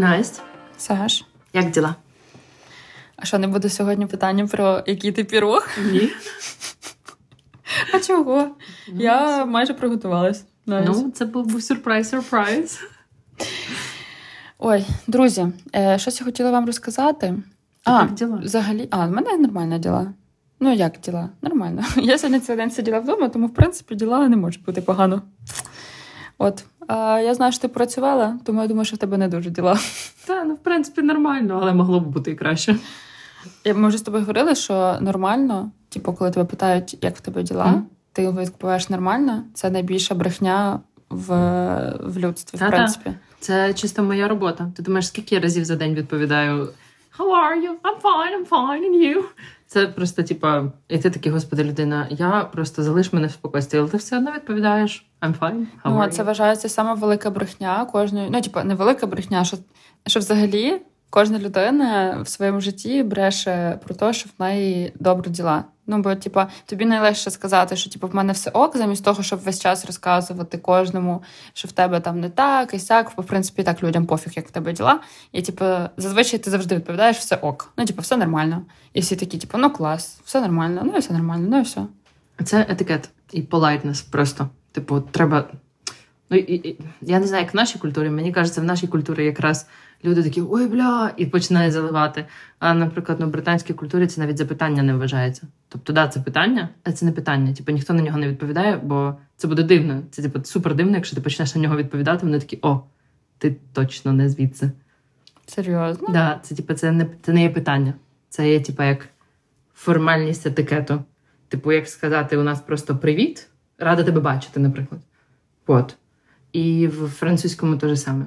Настя, Саш, як діла? а що не буде сьогодні питання про який ти пірог? Ні. А чого? Я майже приготувалась. навіть. Ну, це був сюрприз-сюрприз. Ой, друзі, е, щось я хотіла вам розказати. А, Як діла? взагалі, а, в мене нормальні діла. Ну, як діла? Нормально. Я сьогодні цілий день сиділа вдома, тому, в принципі, діла не можуть бути погано. От. А, я знаю, що ти працювала, тому я думаю, що в тебе не дуже діла. Та, ну, в принципі, нормально, але могло б бути і краще. Я- Ми вже з тобою говорили, що нормально, типу, коли тебе питають, як в тебе діла, Мгм. ти відповідаєш нормально. Це найбільша брехня в, в людстві, в Та-та. принципі. Це чисто моя робота. Ти думаєш, скільки я разів за день відповідаю How are you? I'm fine, I'm fine, and you? Це просто, типа, і ти такий, господи, людина, я просто залиш мене в спокійстві, але ти все одно відповідаєш I'm fine, how Ну, це вважається сама велика брехня кожної. Ну, типу, не велика брехня, що, що взагалі кожна людина в своєму житті бреше про те, що в неї добрі діла. Ну, бо, типа, тобі найлегше сказати, що типу, в мене все ок, замість того, щоб весь час розказувати кожному, що в тебе там не так і сяк. Бо, в принципі, так людям пофіг, як в тебе діла. І, типу, зазвичай ти завжди відповідаєш все ок. Ну, типу, все нормально. І всі такі, типу, ну клас, все нормально, ну і все нормально, ну і все. Це етикет і politeness просто. Типу, треба. Ну, і, і, я не знаю, як в нашій культурі. Мені кажеться, в нашій культурі якраз люди такі ой, бля, і починають заливати. А, наприклад, ну, в британській культурі це навіть запитання не вважається. Тобто, да, це питання, а це не питання. Типу, ніхто на нього не відповідає, бо це буде дивно. Це типу супер дивно, якщо ти почнеш на нього відповідати, вони такі, о, ти точно не звідси. Серйозно. Да, це типу, це не це не є питання. Це є, типу, як формальність етикету. Типу, як сказати, у нас просто привіт, рада тебе бачити, наприклад. От. І в французькому те ж саме.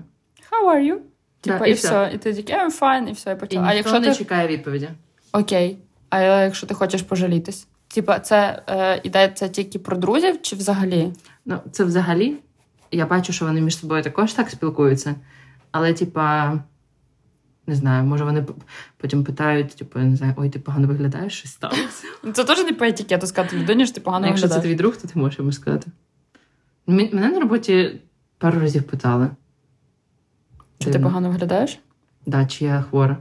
How are you? Типа, Да, і, і все. все. І ти такий, I'm fine, і все, і І ніхто А якщо не ти чекає відповіді. окей, а якщо ти хочеш пожалітись? Типа, це е, йдеться тільки про друзів чи взагалі? Ну, це взагалі. Я бачу, що вони між собою також так спілкуються. Але, типа, не знаю, може вони потім питають, типу, не знаю, ой, ти погано виглядаєш, щось сталося. Ну, Це теж не по етикету сказати людині, що ти погано А якщо це твій друг, то ти можеш йому сказати. Мене на роботі пару разів питали. Що ти погано виглядаєш? Да, чи я хвора.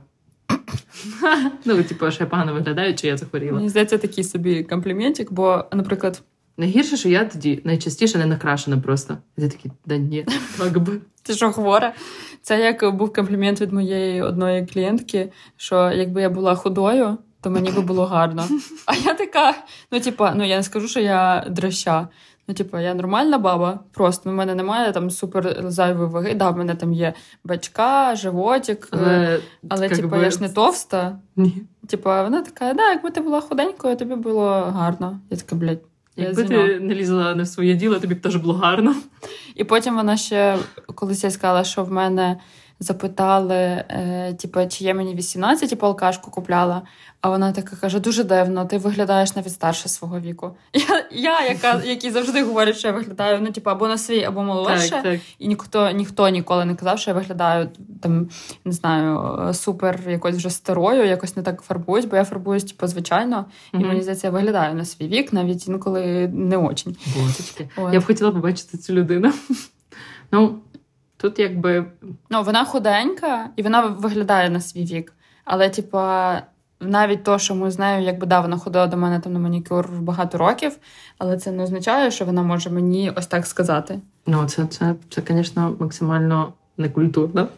ну, типу, що я погано виглядаю, чи я захворіла. Мені здається, такий собі компліментик, бо, наприклад, Найгірше, що я тоді найчастіше не накрашена просто. Я такий, да ні, так би. ти що хвора? Це як був комплімент від моєї одної клієнтки, що якби я була худою, то мені би було гарно. А я така, ну, типа, ну я не скажу, що я дроща. Ну, типу, я нормальна баба, просто в мене немає там супер зайвої ваги. Да, в мене там є бачка, животик, е, Але, але типу, би, я ж не товста. Ні. Типу, вона така, да, якби ти була худенькою, тобі було гарно. Я така, блядь. Якби ти не лізла не в своє діло, тобі б теж було гарно. І потім вона ще колись я сказала, що в мене запитали, е, типу, чи є мені 18, типу, алкашку купляла. А вона така каже: дуже дивно, ти виглядаєш навіть старше свого віку. Я, я яка, який завжди говорить, що я виглядаю ну, типу, або на свій, або молодше. Так, так. І ніхто, ніхто ніколи не казав, що я виглядаю там, не знаю, супер якось вже старою, якось не так фарбуюсь, бо я фарбуюсь, типу, звичайно, і Мгм. мені здається, я виглядаю на свій вік, навіть інколи не очень. Божечки. От. Я б хотіла побачити цю людину. Ну, тут якби Ну, вона худенька, і вона виглядає на свій вік. Але, типа, навіть то, що ми з нею, якби да, вона ходила до мене там на манікюр багато років, але це не означає, що вона може мені ось так сказати. ну, це, це, це, звісно, максимально некультурно.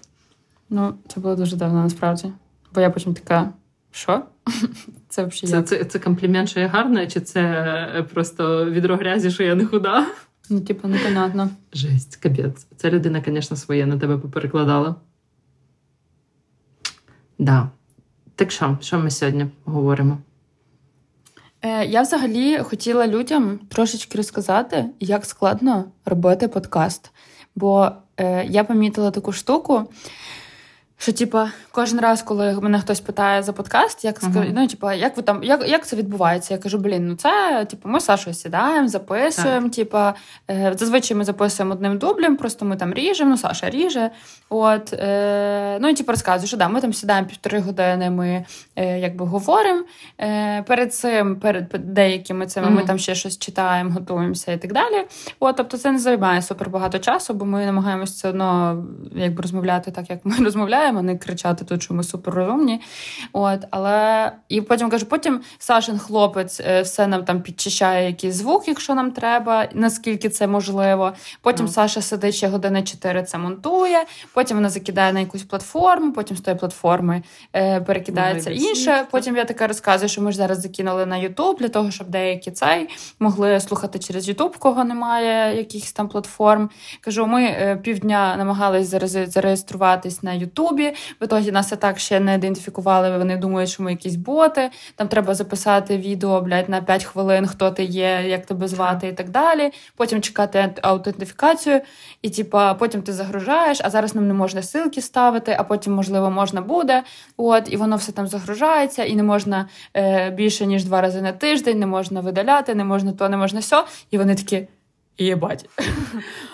Ну, це було дуже давно насправді. Бо я потім така, що? Це взагалі Це, це, це комплімент, що я гарна, чи це е, просто відро грязі, що я не худа? Ну, типу, непонятно. Жесть, капець. Ця людина, звісно, своє на тебе поперекладала. Да. Так що, що ми сьогодні говоримо? Е, я взагалі хотіла людям трошечки розказати, як складно робити подкаст. Бо е, я помітила таку штуку, що, типа, кожен раз, коли мене хтось питає за подкаст, як uh-huh. ну, типа, як ви там, як як це відбувається? Я кажу, блін, ну це типу, ми з Сашою сідаємо, записуємо. Типа, е, зазвичай ми записуємо одним дублем, просто ми там ріжемо, ну Саша ріже. От, е, Ну і типу розказую, що да, ми там сідаємо півтори години, ми е, якби говоримо. Е, Перед цим, перед деякими цими, uh-huh. ми там ще щось читаємо, готуємося і так далі. От, Тобто це не займає супер багато часу, бо ми намагаємося все одно якби розмовляти так, як ми розмовляємо, не кричати тут, що ми суперрозумні. От, але і потім кажу, потім Сашин хлопець е, все нам там підчищає якийсь звук, якщо нам треба, наскільки це можливо. Потім mm. Саша сидить ще години 4 це монтує, потім вона закидає на якусь платформу, потім з тої платформи е, перекидається mm. інше. Потім я така розказую, що ми ж зараз закинули на Ютуб для того, щоб деякі цей могли слухати через Ютуб, кого немає якихось там платформ. Кажу, ми е, півдня намагались зареєструватись на Ютубі. В ітогі нас і так ще не ідентифікували. Вони думають, що ми якісь боти. Там треба записати відео блядь, на 5 хвилин, хто ти є, як тебе звати, і так далі. Потім чекати аутентифікацію, і типа потім ти загружаєш, а зараз нам не можна силки ставити, а потім, можливо, можна буде. От, і воно все там загружається, і не можна е, більше ніж два рази на тиждень, не можна видаляти, не можна то, не можна сьо. І вони такі. Єбать.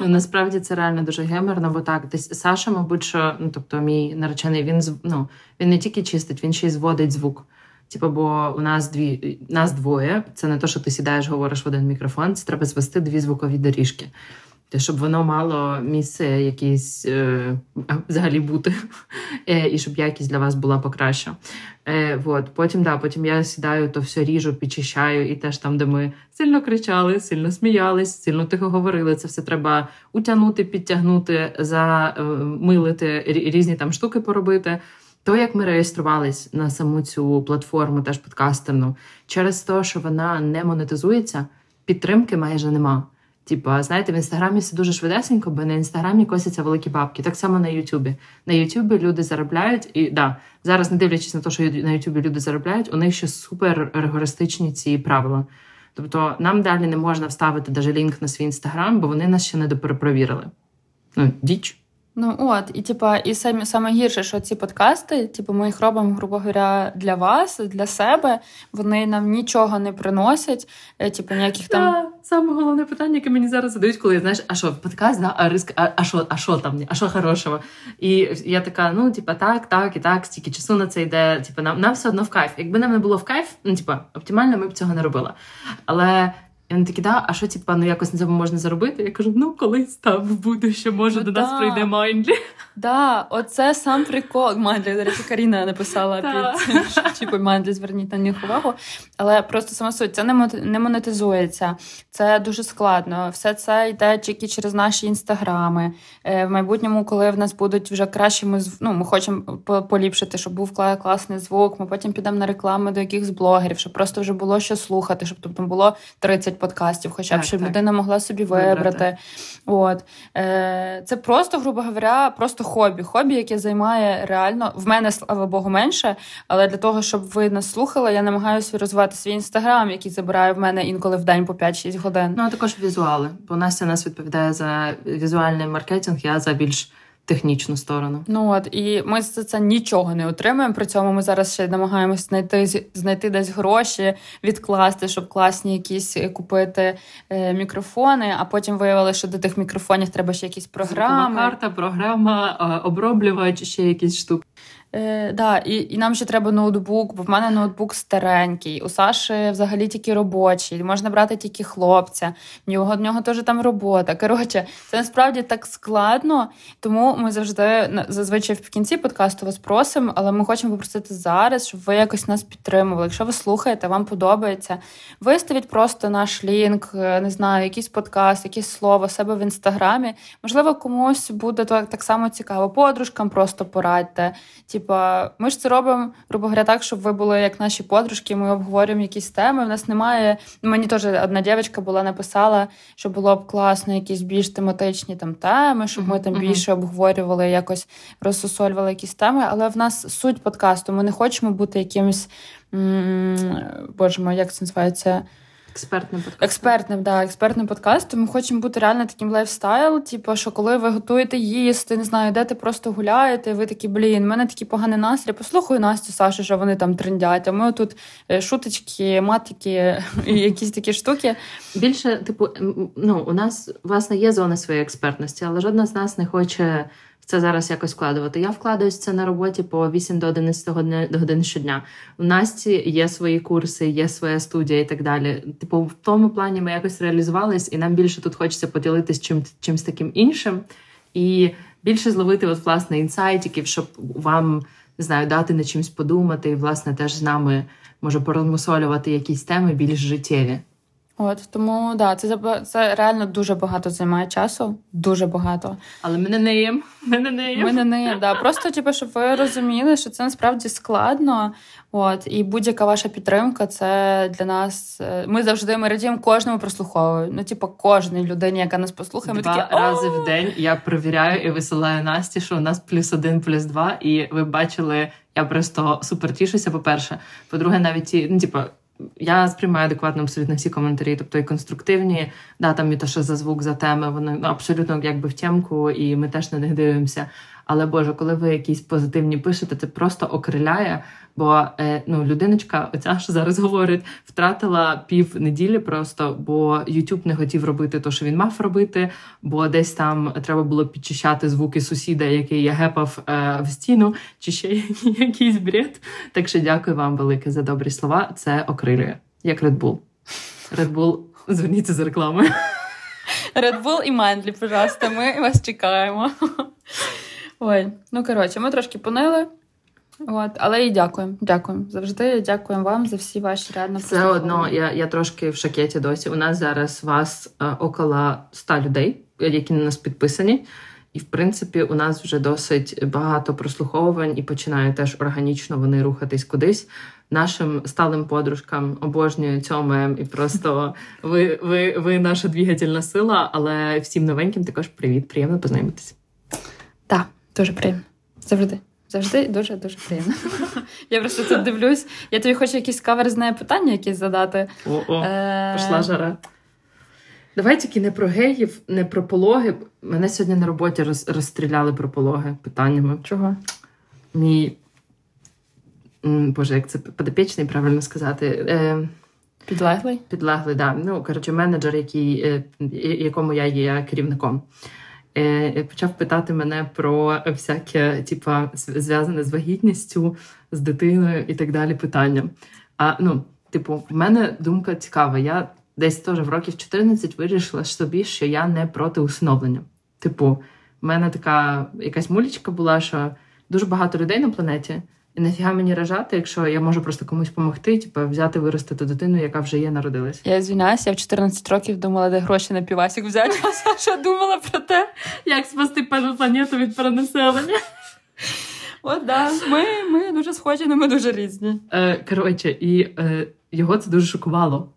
Ну насправді це реально дуже гемерно, бо так, десь Саша, мабуть, що ну тобто, мій наречений, він ну, він не тільки чистить, він ще й зводить звук. Типу, бо у нас дві нас двоє. Це не то, що ти сідаєш, говориш в один мікрофон. Це треба звести дві звукові доріжки щоб воно мало місце якісь е, взагалі бути, е, і щоб якість для вас була покраща. Е, вот. Потім да, потім я сідаю, то все ріжу, підчищаю, і теж там, де ми сильно кричали, сильно сміялись, сильно тихо говорили. Це все треба утягнути, підтягнути, замилити, різні там штуки поробити. То, як ми реєструвались на саму цю платформу, теж подкастерну, через те, що вона не монетизується, підтримки майже нема. Типа, знаєте, в інстаграмі все дуже швидесенько, бо на інстаграмі косяться великі бабки. Так само на Ютубі. На Ютубі люди заробляють, і да, зараз, не дивлячись на те, що на Ютубі люди заробляють, у них ще супер ригористичні ці правила. Тобто нам далі не можна вставити навіть лінк на свій інстаграм, бо вони нас ще не доперепровірили. Ну, діч. Ну от, і типа, і саме саме гірше, що ці подкасти, типу, ми їх робимо, грубо говоря, для вас, для себе. Вони нам нічого не приносять, е, типу, ніяких там. Да, Саме головне питання, яке мені зараз задають, коли знаєш, а що подкаст, да, а риск, а що, а що там, а що хорошого? І я така, ну, типа, так, так і так, стільки часу на це йде. Типу, нам нам все одно в кайф. Якби нам не було в кайф, ну типа, оптимально, ми б цього не робили. Але і вони такі, да, а що типа, ну якось на цьому можна заробити? Я кажу, ну колись там в будуще, може ну, до да. нас прийде Майндлі. Да, оце сам прикол. Майндлі, до речі, Каріна написала під типу Майндлі, зверніть на них увагу. Але просто сама суть, це не монетизується, це дуже складно. Все це йде тільки через наші інстаграми. Е, в майбутньому, коли в нас будуть вже кращими ну, ми хочемо поліпшити, щоб був класний звук. Ми потім підемо на реклами до якихось блогерів, щоб просто вже було що слухати, щоб тобто було 30 подкастів, хоча б щоб так. людина могла собі вибрати. вибрати. От. Е, Це просто, грубо говоря, просто хобі. Хобі, яке займає реально в мене, слава Богу, менше. Але для того, щоб ви нас слухали, я намагаюся розвивати свій інстаграм, який забирає в мене інколи в день по 5-6 годин. Ну а також візуали. Бо Настя нас відповідає за візуальний маркетинг, я за більш технічну сторону. Ну от і ми за це нічого не отримуємо. При цьому ми зараз ще намагаємось знайти знайти десь гроші, відкласти, щоб класні якісь е, купити е, мікрофони. А потім виявили, що до тих мікрофонів треба ще якісь програми. Звукова карта, програма, оброблювач, ще якісь штуки. Е, да, і і нам ще треба ноутбук, бо в мене ноутбук старенький. У Саші взагалі тільки робочий. Можна брати тільки хлопця. В нього в нього теж там робота. Коротше, це насправді так складно, тому ми завжди зазвичай в кінці подкасту вас просимо, але ми хочемо попросити зараз, щоб ви якось нас підтримували. Якщо ви слухаєте, вам подобається. Виставіть просто наш лінк, е, не знаю, якийсь подкаст, якесь слово себе в інстаграмі. Можливо, комусь буде так, само цікаво. Подружкам просто порадьте. Типа, ми ж це робимо, грубо говоря, так, щоб ви були як наші подружки, ми обговорюємо якісь теми. У нас немає. Мені теж одна дівчинка була написала, що було б класно, якісь більш тематичні там теми, щоб ми там більше обговорювали, якось розсусолювали якісь теми. Але в нас суть подкасту. Ми не хочемо бути якимось боже мой, як це називається? Експертним подкастом. Експертним, да, експертним подкастом. Ми хочемо бути реально таким lifestyle. Типу, що коли ви готуєте їсти, не знаю, де ти просто гуляєте, ви такі, блін, в мене такий поганий настрій. Послухаю Настю, Сашу, що вони там трендять. А ми тут е, шуточки, матики і якісь такі штуки. Більше, типу, ну у нас власне є зона своєї експертності, але жодна з нас не хоче це зараз якось вкладувати. Я вкладаюсь це на роботі по 8 до 11 годин щодня. У Насті є свої курси, є своя студія і так далі. Типу, в тому плані ми якось реалізувались, і нам більше тут хочеться поділитись чим, чимось таким іншим і більше зловити от, власне інсайтиків, щоб вам не знаю, дати на чимось подумати, і власне теж з нами може порозмусолювати якісь теми більш життєві. От тому да, це це реально дуже багато займає часу, дуже багато. Але ми не неєм. Ми не неєм. Ми не неєм, да. Просто типу, щоб ви розуміли, що це насправді складно. От і будь-яка ваша підтримка, це для нас. Е, ми завжди ми радіємо кожному прослуховую. Ну, типу, кожній людині, яка нас послухає, ми два такі рази в день. Я перевіряю і висилаю Насті, що у нас плюс один, плюс два. І ви бачили, я просто супер тішуся. По перше, по-друге, навіть ті, ну, типу, я сприймаю адекватно абсолютно всі коментарі, тобто і конструктивні, да, там і то, що за звук, за теми, вони ну, абсолютно якби в тємку, і ми теж на них дивимося. Але Боже, коли ви якісь позитивні пишете, це просто окриляє. Бо е, ну, людиночка, оця що зараз говорить, втратила пів неділі просто, бо YouTube не хотів робити те, що він мав робити, бо десь там треба було підчищати звуки сусіда, який я гепав е, в стіну, чи ще якийсь бред. Так що дякую вам велике за добрі слова. Це окрилює, як Red Bull. Red Bull, зверніться з рекламою. Red Bull і Мендлі, пожалуйста, ми вас чекаємо. Ой, ну коротше, ми трошки понили. От, але і дякуємо. Дякуємо. Завжди дякуємо вам за всі ваші реально Все одно. Я я трошки в шакеті досі. У нас зараз вас е, около 100 людей, які на нас підписані. І, в принципі, у нас вже досить багато прослуховувань і починають теж органічно вони рухатись кудись. Нашим сталим подружкам обожнюю цьому і просто ви ви, ви наша двигательна сила, але всім новеньким також привіт, приємно познайомитися. Так, дуже приємно. Завжди. Завжди дуже дуже приємно. Я просто тут дивлюсь. Я тобі хочу якісь каверзне питання якісь задати. О-о, е, Пішла жара. Давай тільки не про геїв, не про пологи. Мене сьогодні на роботі роз, розстріляли про пологи питаннями. Чого? Мій Боже, як це подопічний, правильно сказати. Е, Підлеглий? Підлеглий, так. Да. Ну, коротше, менеджер, який, е, якому я є керівником. Е, почав питати мене про всяке, типа, зв'язане з вагітністю, з дитиною і так далі. Питання. А ну, типу, в мене думка цікава. Я десь теж в років 14 вирішила собі, що я не проти усиновлення. Типу, в мене така якась мулічка була, що дуже багато людей на планеті. І нафіга мені рожати, якщо я можу просто комусь допомогти, типу, взяти, виростити дитину, яка вже є, народилась. Я звільняюся, я в 14 років думала, де гроші на півасік взяти. А Саша думала про те, як спасти пану планету від перенаселення. От да, ми ми дуже схожі, але ми дуже різні. Е, Коротше, і е, його це дуже шокувало.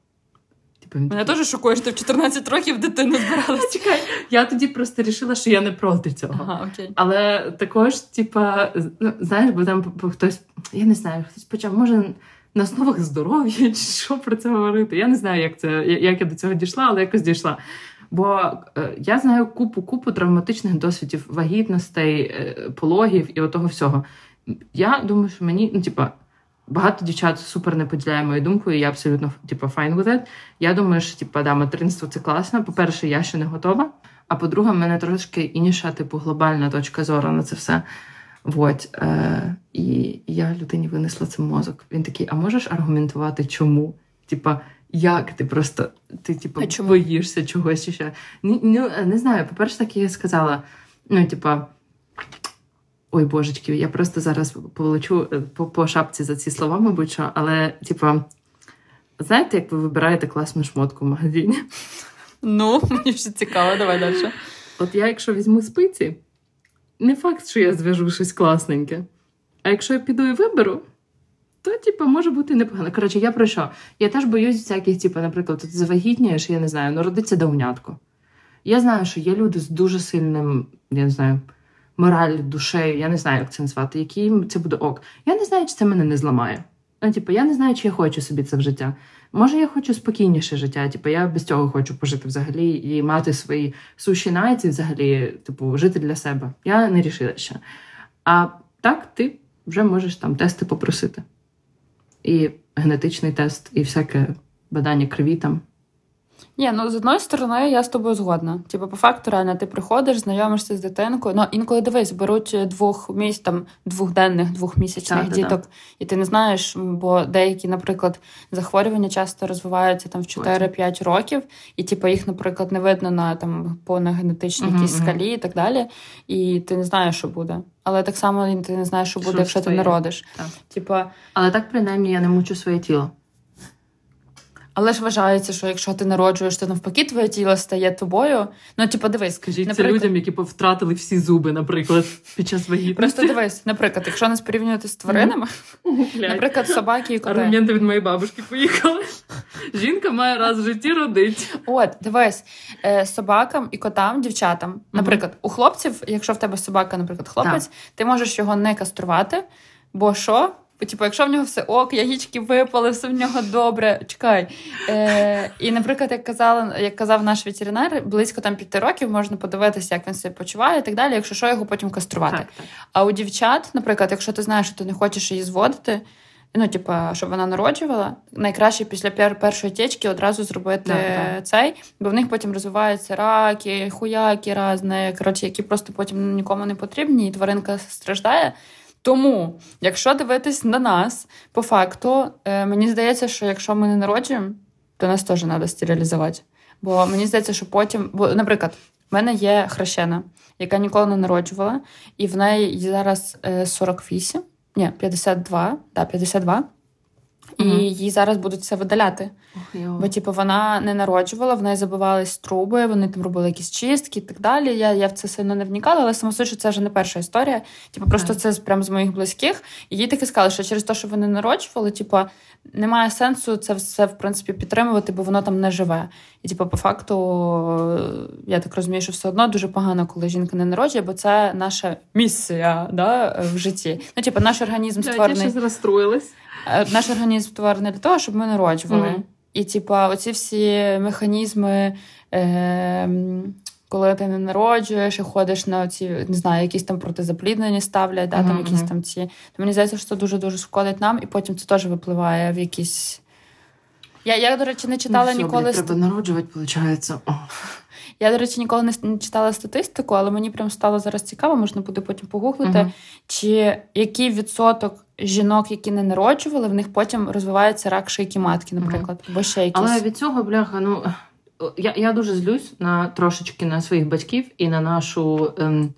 Типу, Мене теж шокує, що ти в 14 років дитину збиралася. Чекай, я тоді просто рішила, що я не проти цього. Ага, окей. Але також, типа, ну, знаєш, бо там хтось, я не знаю, хтось почав, може. На основах здоров'я, чи що про це говорити? Я не знаю, як це як я до цього дійшла, але якось дійшла. Бо е, я знаю купу-купу травматичних досвідів, вагітностей, е, пологів і отого всього. Я думаю, що мені, ну, типа, Багато дівчат супер не поділяє мою думку, і я абсолютно типу, fine with it. Я думаю, що типу, да, материнство це класно. По-перше, я ще не готова. А по-друге, в мене трошки інша, типу, глобальна точка зору на це все. Вот. Е, І я людині винесла це мозок. Він такий: а можеш аргументувати, чому? Типа, як ти просто ти типу, боїшся чогось ще? Ну, не знаю. По-перше, так я сказала. Ну, типа. Ой, божечки, я просто зараз получу е, по, по шапці за ці слова, мабуть, що, але, типа, знаєте, як ви вибираєте класну шмотку в магазині? Ну, мені вже цікаво, давай далі. От я, якщо візьму спиці, не факт, що я зв'яжу щось класненьке. А якщо я піду і виберу, то, типу, може бути непогано. Коротше, я про що? Я теж боюсь всяких, типу, наприклад, ти завагітнієш, я не знаю, народиться довнятко. Я знаю, що є люди з дуже сильним, я не знаю мораль, душею, я не знаю, як це назвати, який це буде ок. Я не знаю, чи це мене не зламає. Ну, типу, я не знаю, чи я хочу собі це в життя. Може, я хочу спокійніше життя. Типу, я без цього хочу пожити взагалі і мати свої суші найці, взагалі, типу, жити для себе. Я не рішила ще. А так, ти вже можеш там тести попросити. І генетичний тест, і всяке бадання крові там. Ні, ну з одної сторони, я з тобою згодна. Типу, по факту, реально, ти приходиш, знайомишся з дитинкою. Ну інколи дивись, беруть двох місць там двохденних, двохмісячних так, діток, так. і ти не знаєш, бо деякі, наприклад, захворювання часто розвиваються там в 4-5 років, і типу їх, наприклад, не видно на там по на генетичній uh якійсь скалі і так далі. І ти не знаєш, що буде. Але так само ти не знаєш, що буде, що якщо ти народиш. Типа, але так принаймні я не мучу своє тіло. Але ж вважається, що якщо ти народжуєш, то навпаки твоє тіло стає тобою. Ну, типу, дивись, Скажіть наприклад... це людям, які втратили всі зуби, наприклад, під час вагітності. Просто дивись, наприклад, якщо нас порівнювати з тваринами, наприклад, собаки і коти. Аргументи від моєї бабушки поїхали. Жінка має раз в житті родити. От, дивись, е, собакам і котам, дівчатам. Наприклад, у хлопців, якщо в тебе собака, наприклад, хлопець, ти можеш його не каструвати, бо що? Типу, якщо в нього все ок, яєчки випали, все в нього добре, чекай. Е, І, наприклад, як казала, як казав наш ветеринар, близько там п'яти років можна подивитися, як він себе почуває і так далі, якщо що, його потім каструвати. Так, так. А у дівчат, наприклад, якщо ти знаєш, що ти не хочеш її зводити, ну, типу, щоб вона народжувала, найкраще після першої течки одразу зробити так, цей, бо в них потім розвиваються раки, хуяки різні, коротше, які просто потім нікому не потрібні, і тваринка страждає. Тому, якщо дивитись на нас, по факту, е, мені здається, що якщо ми не народжуємо, то нас теж треба стерилізувати. Бо мені здається, що потім, бо, наприклад, в мене є хрещена, яка ніколи не народжувала, і в неї зараз 48, е, ні, 52, да, 52 і угу. їй зараз будуть це видаляти. Ох, Бо, типу, вона не народжувала, в неї забивались труби, вони там робили якісь чистки і так далі. Я я в це сильно не вникала, але самосуть, що це вже не перша історія. Типу, просто це прям з моїх близьких. І їй таки сказали, що через те, що вони народжували, типу, немає сенсу це все в принципі підтримувати, бо воно там не живе. І, типу, по факту, я так розумію, що все одно дуже погано, коли жінка не народжує, бо це наша місія да, в житті. Ну, типу, наш організм створений. Я розстроїлась. Е, наш організм створений для того, щоб ми народжували. Mm-hmm. І, типа, оці всі механізми, е, коли ти не народжуєш і ходиш на ці, не знаю, якісь там протизапліднення ставлять, да, mm-hmm. там якісь там ці. То мені здається, що це дуже-дуже шкодить нам, і потім це теж випливає в якісь. Я, я до речі, не читала ну, все, ніколи. Блядь, треба народжувати, виходить. Я, до речі, ніколи не читала статистику, але мені прям стало зараз цікаво, можна буде потім погуглити, uh чи який відсоток жінок, які не народжували, в них потім розвивається рак шийки матки, наприклад, uh-huh. ще якісь. Але від цього, бляха, ну я я дуже злюсь на трошечки на своїх батьків і на нашу ем,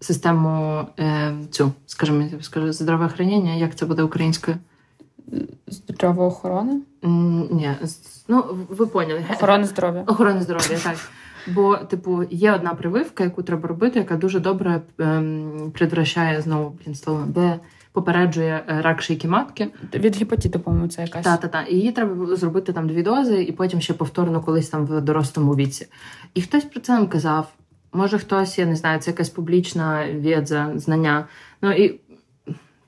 систему е, цю, скажімо, скажу, здравоохранення, як це буде українською? Здравоохорони? Ні, ну ви поняли. Охорони здоров'я. Охорони здоров'я, так. Бо, типу, є одна прививка, яку треба робити, яка дуже добре ем, предвращає знову блін, слово, де попереджує е, рак шийки матки. Від гепатиту, по-моєму, це якась. Так, так, так. І її треба зробити там дві дози, і потім ще повторно колись там в дорослому віці. І хтось про це нам казав. Може, хтось, я не знаю, це якась публічна відза, знання. Ну і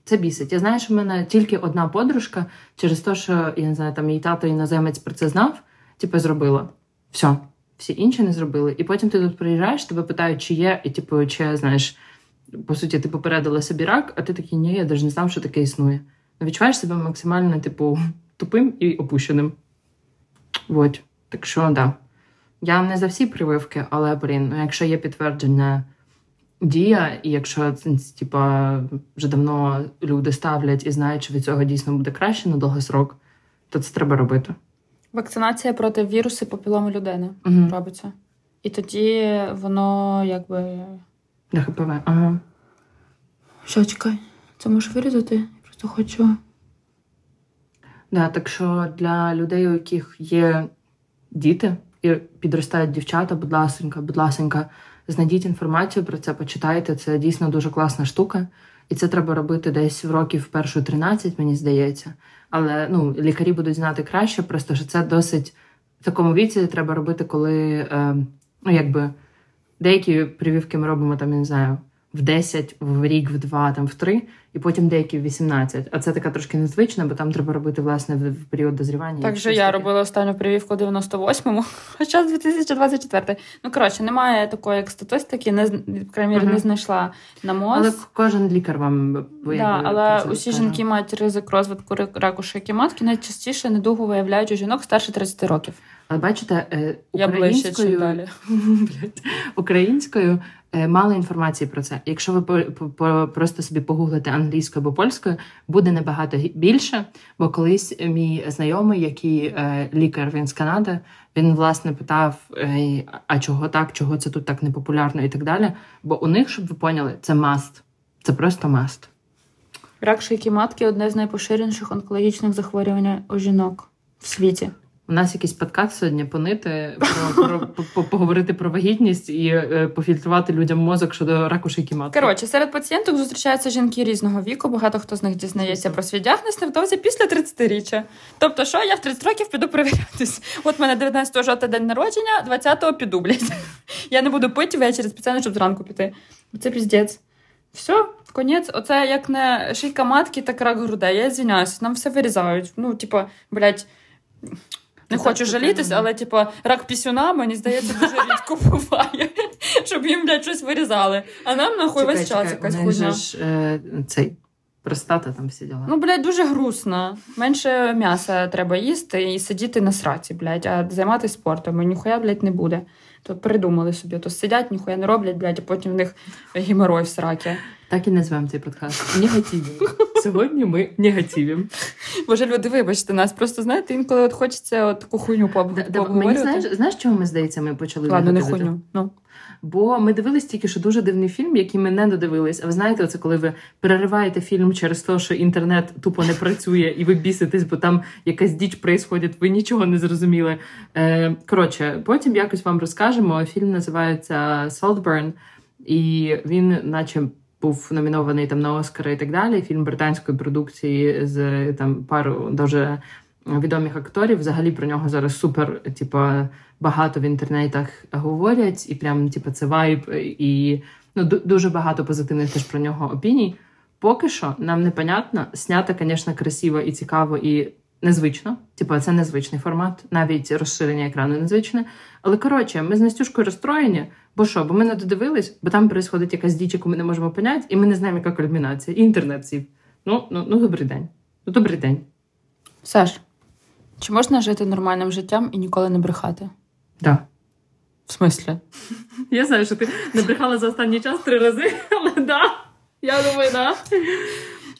це бісить. Я знаю, що в мене тільки одна подружка через те, що я не знаю, там її тато іноземець про це знав, типу, зробила. Все всі інші не зробили. І потім ти тут приїжджаєш, тебе питають, чи є, і типу, чи знаєш, по суті, ти попередила собі рак, а ти такий, ні, я навіть не знав, що таке існує. Ну, відчуваєш себе максимально, типу, тупим і опущеним. Вот. Так що, да. Я не за всі прививки, але, блін, ну, якщо є підтвердження дія, і якщо типа, вже давно люди ставлять і знають, що від цього дійсно буде краще на довгий срок, то це треба робити. Вакцинація проти вірусу папіломи людини угу. робиться. І тоді воно якби. ХПВ, ага. Що, чекай, це можеш вирізати? Я просто хочу. Да, так що для людей, у яких є діти і підростають дівчата, будь ласенька, будь ласенька, знайдіть інформацію про це, почитайте. Це дійсно дуже класна штука. І це треба робити десь в років першу 13, мені здається. Але ну, лікарі будуть знати краще, просто що це досить в такому віці треба робити, коли е, ну, якби деякі прививки ми робимо там, я не знаю, в 10, в рік, в 2, там в 3, і потім деякі в 18. А це така трошки незвична, бо там треба робити власне в, в період дозрівання. Так же я таке. робила останню прививку 98-му, хоча 2024. Ну коротше, немає такої як статистики, не крайні uh-huh. не знайшла на МОЗ. Але кожен лікар вам да, але усі жінки мають ризик розвитку раку шийки матки. Найчастіше недугу виявляють у жінок старше 30 років. Але бачите, е, українською Я ближче, далі. українською Е, мало інформації про це. Якщо ви просто собі погуглите англійською або польською, буде набагато більше. Бо колись мій знайомий, який е, лікар він з Канади, він власне питав: е, а чого так, чого це тут так непопулярно і так далі. Бо у них, щоб ви поняли, це must. Це просто must. Рак шийки матки одне з найпоширеніших онкологічних захворювань у жінок в світі. У нас якийсь подкаст сьогодні понити про, про поговорити про вагітність і е, пофільтрувати людям мозок щодо раку шийки матки. Коротше, серед пацієнток зустрічаються жінки різного віку. Багато хто з них дізнається про свій діагноз невдовзі після 30-річчя. Тобто, що я в 30 років піду перевірятись. От мене 19 жовтня день народження, 20-го піду, блядь. Я не буду пити ввечері спеціально, щоб зранку піти. Це піздець. Все, конець, оце як не шийка матки, так рак грудей. Я звіняюся, нам все вирізають. Ну, типа, блядь. Не хочу жалітись, але типу, рак пісюна, мені здається, дуже рідко буває, щоб їм блядь, щось вирізали. А нам нахуй весь час якась хуйня. ж е, цей простата там всі діла. Ну, блядь, дуже грустно. Менше м'яса треба їсти і сидіти на сраці, блядь, а займатися спортом. І ніхуя, блядь, не буде. То придумали собі, то сидять, ніхуя не роблять, блядь, а потім в них геморой в сракі. Так і назвемо цей подкаст. Негативім. Сьогодні ми негативім. Боже, люди, вибачте нас. Просто знаєте, інколи от хочеться от таку хуйню пообговорювати. Мені знаєш, знаєш, чого ми здається, ми почали Ладно, не хуйню. Ну. Бо ми дивились тільки що дуже дивний фільм, який ми не додивились. А ви знаєте, це коли ви перериваєте фільм через те, що інтернет тупо не працює, і ви біситесь, бо там якась діч проїсходить, ви нічого не зрозуміли. Е, Коротше, потім якось вам розкажемо. Фільм називається Saltburn, і він, наче був номінований там на Оскари і так далі. Фільм британської продукції з там пару дуже відомих акторів. Взагалі про нього зараз супер, типа, багато в інтернетах говорять, і прям типу, це вайб, і ну дуже багато позитивних теж про нього опіній. Поки що нам непонятно. Снято, звісно, красиво і цікаво, і незвично. Типу, це незвичний формат, навіть розширення екрану незвичне. Але коротше, ми з Настюшкою розстроєні. Бо що? Бо ми не додивились, бо там відбувається якась діч, яку ми не можемо поняти, і ми не знаємо, яка кульмінація. І інтернет сів. Ну, ну, ну, добрий день. Ну, добрий день. Саш, чи можна жити нормальним життям і ніколи не брехати? Так. Да. В смислі? Я знаю, що ти не брехала за останній час три рази, але да. Я думаю, да.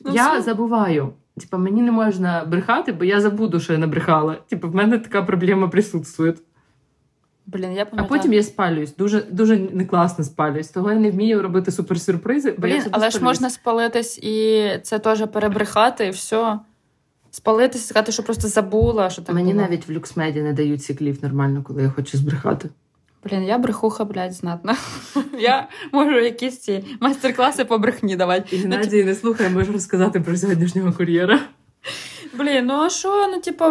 Ну, я все. забуваю. Типа, мені не можна брехати, бо я забуду, що я не брехала. Типа, в мене така проблема присутствує. Блін, я А потім я спалююсь. Дуже дуже не класно спалююсь. Того я не вмію робити суперсюрпризи. Блін, я але ж можна спалитись і це теж перебрехати, і все. Спалитись, сказати, що просто забула. що так Мені було. навіть в люксмеді не дають циклів нормально, коли я хочу збрехати. Блін, я брехуха, блядь, знатна. Я можу якісь ці майстер-класи по брехні давати. Геннадій, не слухай, можу розказати про сьогоднішнього кур'єра. Блін, ну а що, ну, типу,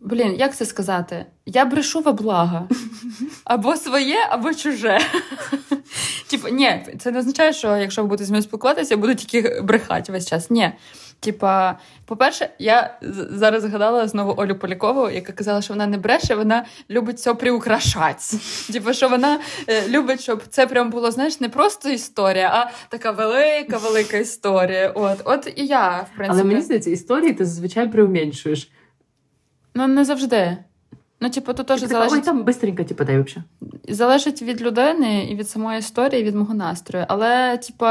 Блін, як це сказати? Я брешу во благо. Або своє, або чуже. Типу, ні, це не означає, що якщо ви будете з мною спілкуватися, я буду тільки брехати весь час. Ні. Типа, по-перше, я зараз згадала знову Олю Полякову, яка казала, що вона не бреше, вона любить все приукрашати. Типу, що вона е, любить, щоб це прям було, знаєш, не просто історія, а така велика, велика історія. От, от і я, в принципі. Але мені здається, історії ти зазвичай приуменшуєш. Ну, не завжди. Ну, типу, то теж залежить... Ой, там бистренько, типу, дай взагалі. Залежить від людини і від самої історії, і від мого настрою. Але, типу,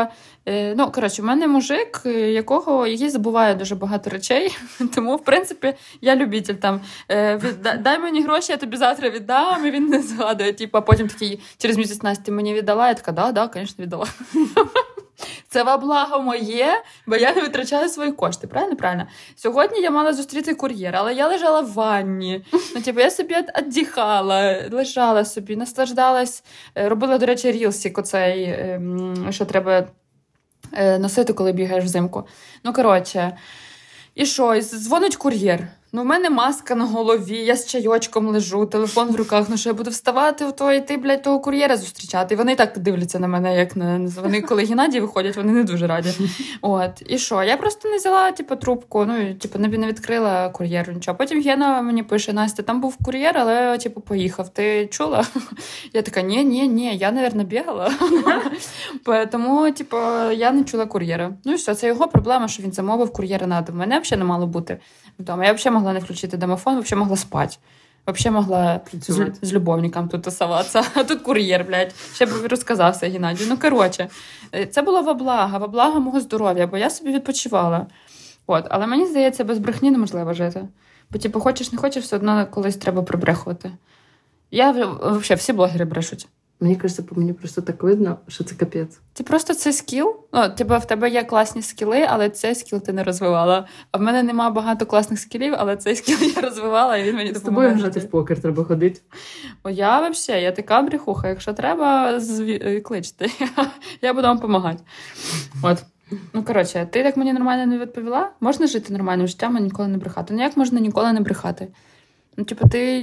е, ну, коротше, в мене мужик, е, якого який забуває дуже багато речей. Тому, в принципі, я любитель там е, дай мені гроші, я тобі завтра віддам, і він не згадує. Типу, а потім такий через місяць Настя мені віддала, я така, да, да, звісно, віддала. Це во благо моє, бо я не витрачаю свої кошти. Правильно? Правильно. Сьогодні я мала зустріти кур'єра, але я лежала в ванні. Ну, типу, я собі віддихала, лежала собі, наслаждалась, е, робила, до речі, рілсік, оцей, ем, що треба е, носити, коли бігаєш взимку. Ну, коротше. І що? Дзвонить кур'єр. Ну, в мене маска на голові, я з чайочком лежу, телефон в руках. Ну що я буду вставати в то і ти, блядь, того кур'єра зустрічати. І вони так дивляться на мене, як на вони, коли Геннадій виходять, вони не дуже раді. От, і що? Я просто не взяла, типу, трубку, ну, типу, не відкрила кур'єру. Нічого. Потім Гена мені пише: Настя, там був кур'єр, але типу, поїхав. Ти чула? Я така, ні, ні, ні, я, мабуть, бігала. Тому, типу, я не чула кур'єра. Ну і все, це його проблема, що він замовив кур'єра на дом. Мене взагалі не мало бути вдома. Я взагалі могла не включити домофон, взагалі могла спати. Взагалі могла з, з любовником тут тусуватися, а тут кур'єр, блядь. Ще б розказався Геннадій. Ну, коротше, е, це було во благо, во благо мого здоров'я, бо я собі відпочивала. От, Але мені здається, без брехні неможливо жити. Бо, типу, хочеш, не хочеш, все одно колись треба прибрехувати. Я взагалі всі блогери брешуть. Мені кажеться, по мені просто так видно, що це капець. Це просто це скіл. Ну, типу, в тебе є класні скіли, але цей скіл ти не розвивала. А в мене немає багато класних скілів, але цей скіл я розвивала, і він мені допомагає. З тобою грати в покер треба ходити. О, я взагалі, я така брехуха. Якщо треба, зві... Е, кличте. Я буду вам допомагати. От. Ну, коротше, ти так мені нормально не відповіла? Можна жити нормальним життям, а ніколи не брехати. Ну як можна ніколи не брехати? Ну, типу, ти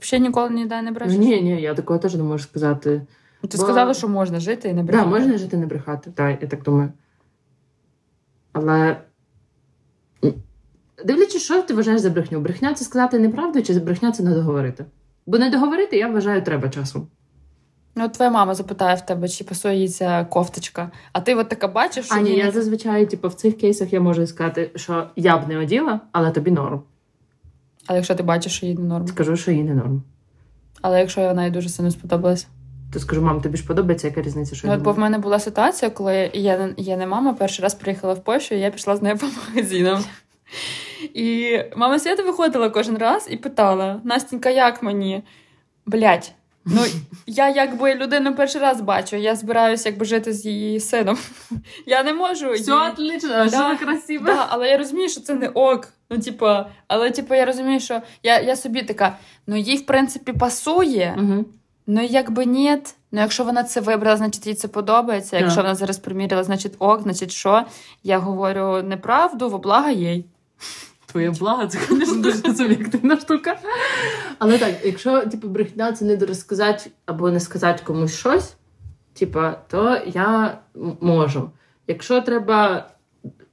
взагалі ніколи ніде не брешеш? Ні, ні, я такого теж не можу сказати. Ти Бо... сказала, що можна жити і не брехати. Так, да, можна жити і не брехати, так, я так думаю. Але дивлячись, що ти вважаєш за брехню? Брехня це сказати неправду, чи брехня це не договорити? Бо не договорити, я вважаю, треба часом. Ну, твоя мама запитає в тебе, чи пасує їй ця кофточка. А ти от така бачиш, що. А ні, я зазвичай, типу, в цих кейсах я можу сказати, що я б не оділа, але тобі норм. Але якщо ти бачиш, що їй не норм? Скажу, що їй не норм. Але якщо вона їй дуже сильно сподобалась? То скажу, мам, тобі ж подобається, яка різниця, що ну, Бо в мене була ситуація, коли я, я не мама, перший раз приїхала в Польщу, і я пішла з нею по магазинам. І мама Свята виходила кожен раз і питала: Настенька, як мені? Блять, ну я якби людину перший раз бачу, я збираюся якби жити з її сином. Я не можу. Все її... отлично, да, все красиво. Да, але я розумію, що це не ок. Ну, типа, але типу, я розумію, що я я собі така, ну їй, в принципі, пасує, угу. ну якби ні. Ну, якщо вона це вибрала, значить їй це подобається. Якщо вона зараз приміряла, значить ок, значить що? Я говорю неправду, во благо їй. Твоє благо, це, звісно, дуже суб'єктивна штука. Але так, якщо типу, брехня це не розказати або не сказати комусь щось, типу, то я можу. Якщо треба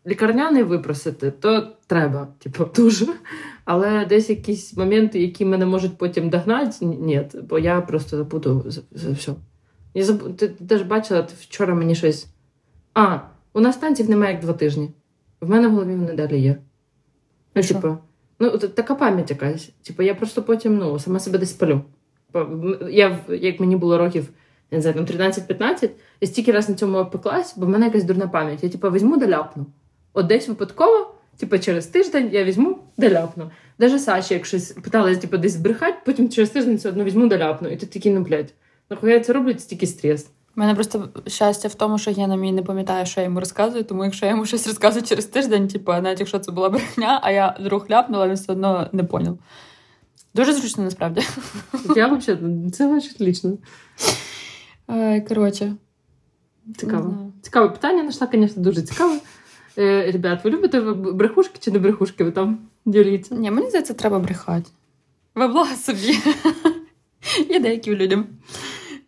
лікарняний випросити, то треба, типу, дуже. Але десь якісь моменти, які мене можуть потім догнати, ні, бо я просто забуду за, за все. Я ти, ти теж бачила, ти вчора мені щось. А, у нас танців немає як два тижні. В мене в голові вони далі є. Ну, типу, ну, така пам'ять якась. Типу, я просто потім ну, сама себе десь спалю. Я, Як мені було років не знаю, 13-15, я стільки раз на цьому опеклась, бо в мене якась дурна пам'ять. Я типу, візьму да ляпну. От десь випадково, типу, через тиждень я візьму да ляпну. Даже Саші, якщо питалась типу, десь збрехати, потім через тиждень все одно візьму да ляпну. І ти такий, ну блядь, нахуя я це роблю, це стільки стрес. У мене просто щастя в тому, що я на мій не пам'ятаю, що я йому розказую, тому якщо я йому щось розказую через тиждень, типу, навіть якщо це була брехня, а я друг ляпнула, він все одно не поняв. Дуже зручно насправді. Я взагалі, це вообще отлично. Коротше. Цікаво. Цікаве питання знайшла, звісно, дуже цікаве. Е, Ребят, ви любите брехушки чи не брехушки? Ви там діліться? Ні, мені здається, треба брехати. Ви блага собі. Є деяким людям.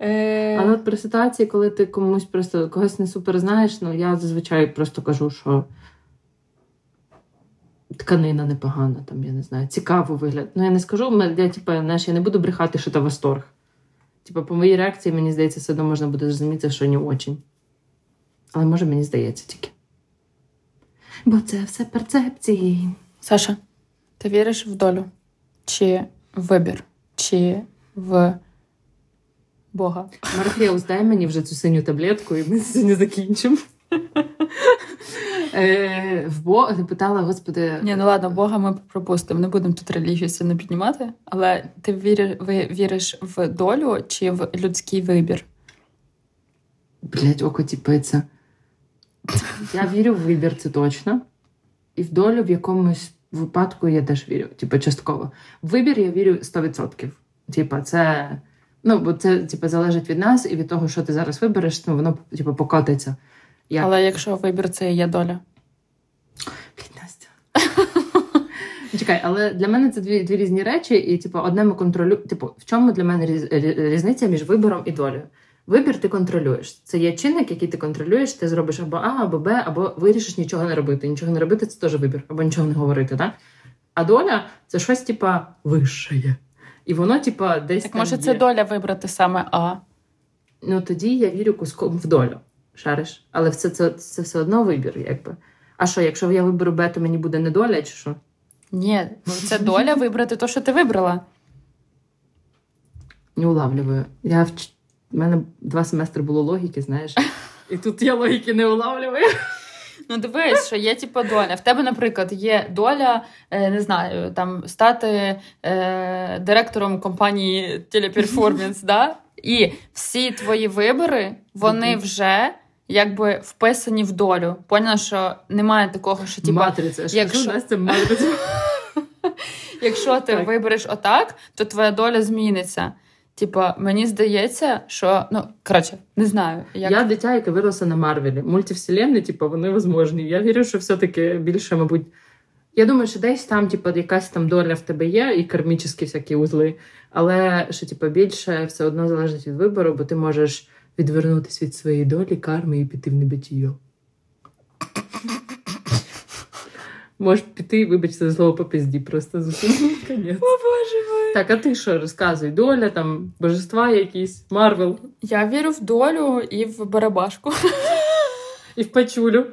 Е... Але от при ситуації, коли ти комусь просто когось не супер знаєш, ну я зазвичай просто кажу, що тканина непогана, там, я не знаю, цікавий вигляд. Ну, я не скажу, я, типу, знаєш, я не буду брехати, що це восторг. Типу, по моїй реакції, мені здається, все одно можна буде зрозуміти, що не очень. Але може мені здається тільки. Бо це все перцепції. Саша, ти віриш в долю? Чи в вибір? Чи в Бога? Марфеус, дай мені вже цю синю таблетку, і ми сьогодні закінчимо. Е, в ти питала, господи. Ні, ну ладно, Бога ми пропустимо. Не будемо тут релігію сильно піднімати. Але ти віриш, ви віриш в долю чи в людський вибір? Блять, око тіпиться. Я вірю в вибір, це точно. І в долю в якомусь випадку я теж вірю, типу, частково. В вибір я вірю 100%. Типа, це. Ну, бо це типу, залежить від нас і від того, що ти зараз вибереш, ну воно типу, покотиться. Як? Але якщо вибір це є доля. Настя. Чекай, але для мене це дві дві різні речі, і типу, одне ми контролю... Типу, в чому для мене різ... різниця між вибором і долею? Вибір ти контролюєш. Це є чинник, який ти контролюєш, ти зробиш або А, або Б, або вирішиш нічого не робити. Нічого не робити це теж вибір, або нічого не говорити, так? А доля це щось, типа, вищає. І воно, типа, десь. Так там може є. це доля вибрати саме А. Ну тоді я вірю куском в долю. Шариш. Але це, це, це все одно вибір, якби. А що, якщо я виберу Б, то мені буде не доля, чи що? Ні, ну це доля вибрати те, що ти вибрала. Не улавлюю. Я в... У мене два семестри було логіки, знаєш. І тут я логіки не улавлюю. Ну, дивись, що є типу доля. В тебе, наприклад, є доля, е, не знаю, там стати е, директором компанії Телеперформанс, да? і всі твої вибори, вони вже якби вписані в долю. Поняла, що немає такого, що типу, Матриця. якщо- Настя, матриця. якщо ти Так. вибереш отак, то твоя доля зміниться. Типа, мені здається, що ну коротше, не знаю, як Я дитя, яке виросло на Марвелі. Мультивселенні, типу, вони возможні. Я вірю, що все-таки більше, мабуть. Я думаю, що десь там, типу, якась там доля в тебе є, і кармічні всякі узли, але що, типу, більше все одно залежить від вибору, бо ти можеш відвернутися від своєї долі, карми і піти в небитіє. Можеш піти, вибачте, за слово по пизді, просто конець. О, боже мой. Так, а ти що розказуй? Доля, там, божества якісь, Марвел Я вірю в долю і в барабашку. і в пачулю.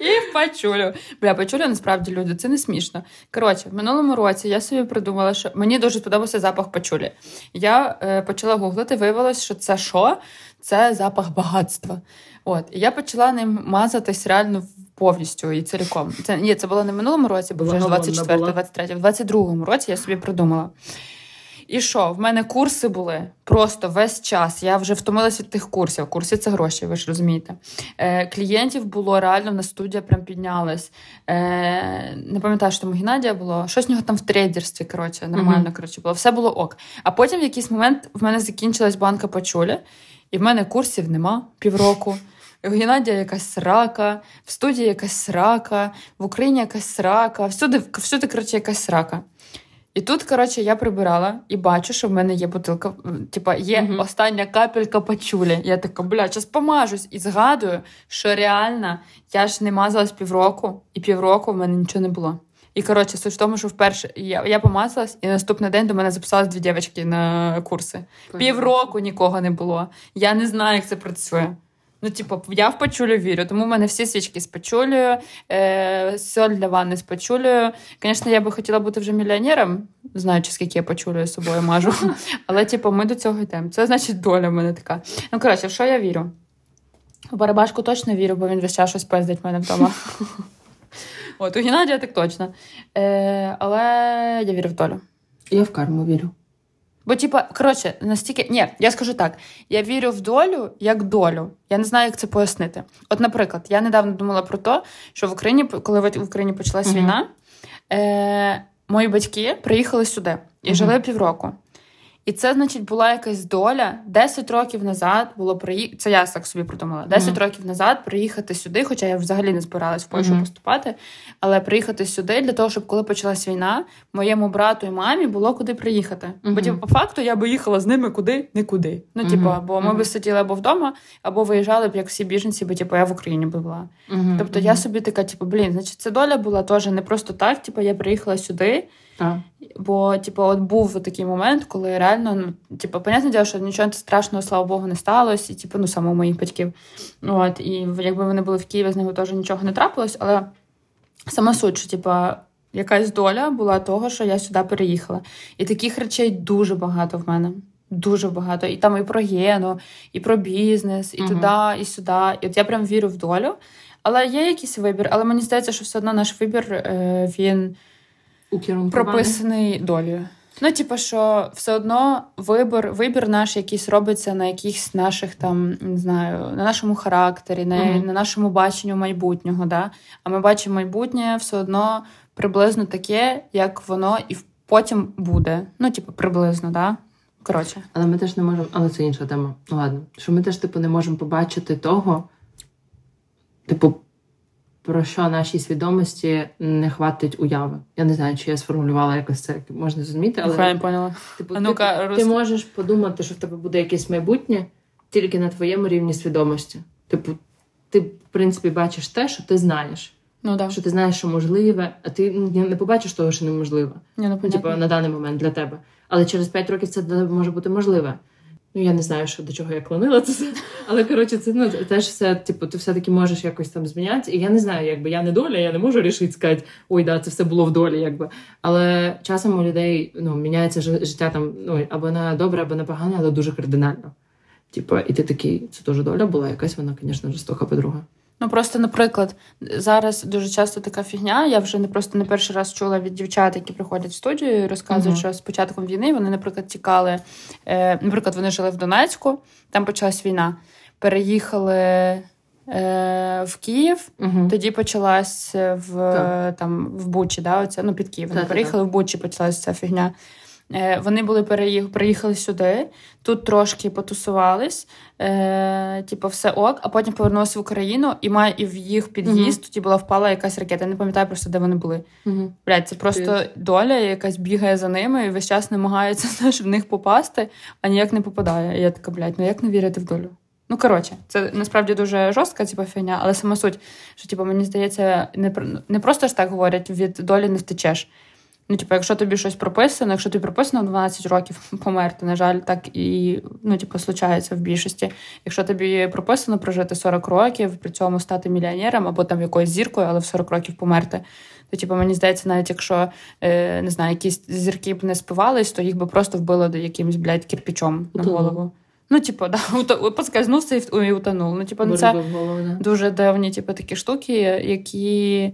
І в пачулю. Бля, пачуля насправді люди, це не смішно. Коротше, в минулому році я собі придумала, що мені дуже сподобався запах пачулі. Я е, почала гуглити, виявилось, що це що? Це запах багатства. От, і я почала ним мазатись реально повністю і цілком. Це ні, це було не в минулому році, бо вже ж Благовонна 24 була. 23 в 22-му році я собі придумала. І що, в мене курси були просто весь час. Я вже втомилась від тих курсів. Курси це гроші, ви ж розумієте. Е, клієнтів було реально на студія прям піднялась. Е, не пам'ятаю, що там у Геннадія було. Щось в нього там в трейдерстві, коротше, нормально Мгм. коротше, було. Все було ок. А потім в якийсь момент в мене закінчилась банка пачулі, і в мене курсів нема півроку. У Геннадія якась срака, в студії якась срака, в Україні якась срака, всюди, всюди коротше, якась срака. І тут, коротше, я прибирала і бачу, що в мене є бутилка, типа є Мгм. остання капелька пачулі. Я така, бля, зараз помажусь. І згадую, що реально я ж не мазалась півроку, і півроку в мене нічого не було. І коротше, суть в тому, що вперше я, я помазалась, і наступний день до мене записалось дві дівчатки на курси. Півроку нікого не було. Я не знаю, як це працює. Ну, типу, я в пачулю вірю, тому в мене всі свічки з пачулею, е, соль для ванни з пачулею. Звісно, я би хотіла бути вже мільйонером, знаючи, скільки я пачулею з собою мажу. Але, типу, ми до цього йдемо. Це значить доля в мене така. Ну, коротше, в що я вірю? У Барабашку точно вірю, бо він весь час щось пиздить в мене вдома. От, у Геннадія так точно. Е, але я вірю в долю. Я в карму вірю. Бо, типа, коротше, настільки. Ні, я скажу так: я вірю в долю як долю. Я не знаю, як це пояснити. От, наприклад, я недавно думала про те, що в Україні, коли в Україні почалась Мгм. війна, е, мої батьки приїхали сюди і Мгм. жили півроку. І це, значить, була якась доля. 10 років назад було приїхати. Це я так собі придумала. 10 Мгм. років назад приїхати сюди, хоча я взагалі не збиралась в Польщу Мгм. поступати, але приїхати сюди для того, щоб коли почалась війна, моєму брату і мамі було куди приїхати. Мгм. Бо типу, по факту я би їхала з ними куди, нікуди. Ну, типу, бо ми би сиділи або вдома, або виїжджали б як всі біженці, бо типу, я в Україні би була. Тобто я собі така, типу, блін, значить, це доля була теж не просто так. Типу, я приїхала сюди. Так. Бо, типу, от був такий момент, коли реально, ну, типу, понятне діло, що нічого страшного, слава Богу, не сталося, і типу, ну, саме у моїх батьків. От, і якби вони були в Києві, з ними теж нічого не трапилось, але сама суть, що, типу, якась доля була того, що я сюди переїхала. І таких речей дуже багато в мене. Дуже багато. І там і про гену, і про бізнес, і Мгм. туди, і сюди. І от я прям вірю в долю. Але є якийсь вибір, але мені здається, що все одно наш вибір е, він. Прописаний долею. Ну, типу, що все одно вибір, вибір наш якийсь робиться на якихось наших там, не знаю, на нашому характері, на, Мгм. на нашому баченню майбутнього. Да? А ми бачимо майбутнє все одно приблизно таке, як воно і потім буде. Ну, типу, приблизно, да? Коротше. Але ми теж не можемо, але це інша тема. Ну ладно. Що ми теж, типу, не можемо побачити того, типу, про що нашій свідомості не хватить уяви. Я не знаю, чи я сформулювала якось це можна зрозуміти, але я поняла. Типу, а ну-ка, ти, роз... ти можеш подумати, що в тебе буде якесь майбутнє тільки на твоєму рівні свідомості. Типу, ти, в принципі, бачиш те, що ти знаєш. Ну, да. Що ти знаєш, що можливе, а ти не побачиш того, що неможливе. Ні, ну, типу, на даний момент для тебе. Але через 5 років це може бути можливе. Ну, я не знаю, що до чого я клонила це. Але коротше, це ну теж все, типу, ти все-таки можеш якось там змінятися. І я не знаю, якби я не доля, я не можу рішити сказати, ой, да, це все було в долі, якби. Але часом у людей ну, міняється життя там ну, або на добре, або на погане, але дуже кардинально. Типу, і ти такий, це теж доля була, якась вона, звісно, жорстока подруга. Ну просто, наприклад, зараз дуже часто така фігня. Я вже не просто не перший раз чула від дівчат, які приходять в студію і розказують, uh-huh. що з початком війни вони, наприклад, тікали. Е, Наприклад, вони жили в Донецьку, там почалась війна. Переїхали е, в Київ, uh-huh. тоді почалась в там в Бучі, да, оця, ну під Київ. Вони переїхали в Бучі, почалася ця фігня. Е, вони були переїх... приїхали сюди, тут трошки потусувались, е, типу, все ок, а потім повернулися в Україну, і має і в їх під'їзд uh-huh. тоді була впала якась ракета. Я не пам'ятаю просто, де вони були. Uh-huh. Блядь, це просто Привіт. доля, якась бігає за ними і весь час намагається знаєш, в них попасти, а ніяк не попадає. І я така, блядь, ну як не вірити в долю? Ну, коротше, це насправді дуже жорстка типу, фігня, але сама суть, що типу, мені здається, не не просто ж так говорять, від долі не втечеш. Ну, типу, якщо тобі щось прописано, якщо тобі прописано 12 років померти, на жаль, так і ну, типу, случається в більшості. Якщо тобі прописано прожити 40 років, при цьому стати мільйонером або там якоюсь зіркою, але в 40 років померти, то типу, мені здається, навіть якщо е, не знаю, якісь зірки б не спивались, то їх би просто вбило якимось, блядь, кирпічом на голову. Ну, типу, да, подскользнувся і утонув. Ну, типу, ну, це дуже дивні, типу, такі штуки, які.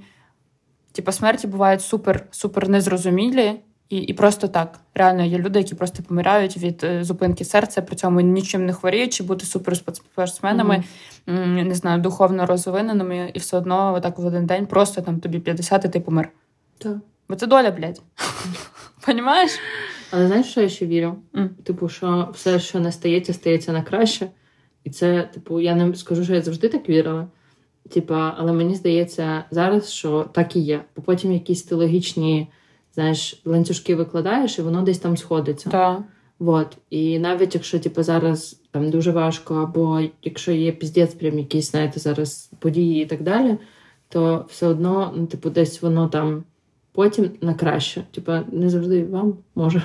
Типа смерті бувають супер супер незрозумілі, і і просто так. Реально є люди, які просто помирають від е, зупинки серця, при цьому нічим не хворіють, чи бути суперспортсменами, mm-hmm. не знаю, духовно розвиненими, і все одно отак в один день просто там тобі 50 і ти помер. Так. Бо це доля, блядь. Понімаєш? Але знаєш, що я ще вірю? Mm. Типу, що все, що не стається, стається на краще. І це, типу, я не скажу, що я завжди так вірила. Типа, але мені здається зараз, що так і є. Бо потім якісь теологічні, знаєш, ланцюжки викладаєш, і воно десь там сходиться. Да. Вот. І навіть якщо типу, зараз там дуже важко, або якщо є піздець, прям якісь, знаєте, зараз події і так далі, то все одно, ну, типу, десь воно там потім на краще. Типа, не завжди вам може.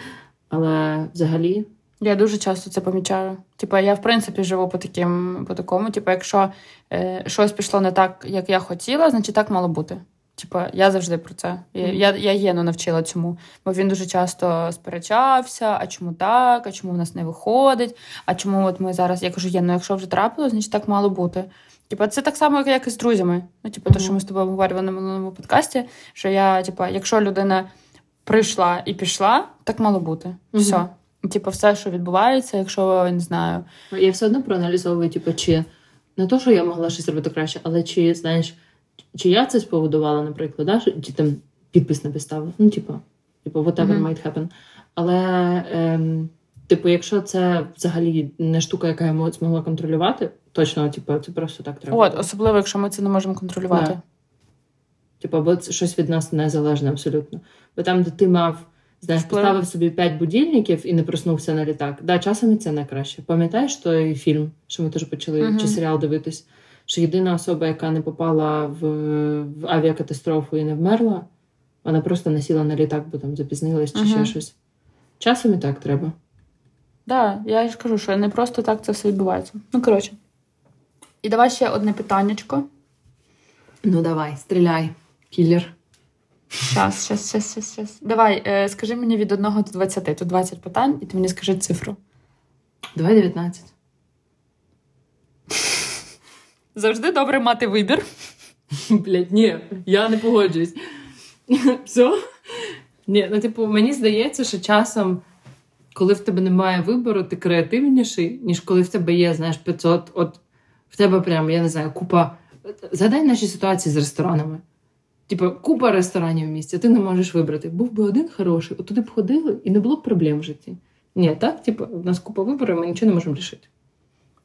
Але взагалі я дуже часто це помічаю. Типа, я в принципі живу по таким, по такому. Типу, якщо е, щось пішло не так, як я хотіла, значить так мало бути. Типа, я завжди про це. Я я, я Єну навчила цьому. Бо він дуже часто сперечався, а чому так, а чому в нас не виходить, а чому от ми зараз, я кажу, Єну, якщо вже трапило, значить так мало бути. Типа, це так само, як і з друзями. Ну, типу, mm-hmm. те, що ми з тобою говорили на минулому подкасті, що я, типа, якщо людина прийшла і пішла, так мало бути. Mm-hmm. Все. Типу, все, що відбувається, якщо не знаю. Я все одно проаналізовую, типу, чи не то, що я могла щось робити краще, але чи знаєш, чи я це споводувала, наприклад, да? чи там підпис не поставила. Ну, типу, типу, whatever mm-hmm. might happen. Але, ем, типу, якщо це взагалі не штука, яка я змогла контролювати, точно, типу, це просто так треба. От, особливо, якщо ми це не можемо контролювати. Да. Типу, бо це щось від нас незалежне абсолютно. Бо там, де ти мав. Знаєш, поставив собі п'ять будильників і не проснувся на літак. Да, часом і це найкраще. Пам'ятаєш той фільм, що ми теж почали uh-huh. чи серіал дивитись? Що єдина особа, яка не попала в, в авіакатастрофу і не вмерла, вона просто не сіла на літак, бо там запізнилась чи uh-huh. ще щось. Часом і так треба. Так, да, я ж кажу, що не просто так це все відбувається. Ну, коротше. І давай ще одне питаннячко. Ну, давай, стріляй, кілер. Щас, щас, щас, щас, щас. Давай, е, скажи мені від 1 до 20. Тут 20 питань, і ти мені скажи цифру. Давай 19. Завжди добре мати вибір. Блять, ні, я не погоджуюсь. Все? Ні, ну, типу, мені здається, що часом, коли в тебе немає вибору, ти креативніший, ніж коли в тебе є, знаєш, 500. От в тебе прям, я не знаю, купа. Згадай наші ситуації з ресторанами. Типу, купа ресторанів в місті, ти не можеш вибрати. Був би один хороший, от туди б ходили і не було б проблем в житті. Ні, так, типу, у нас купа виборів, ми нічого не можемо рішити.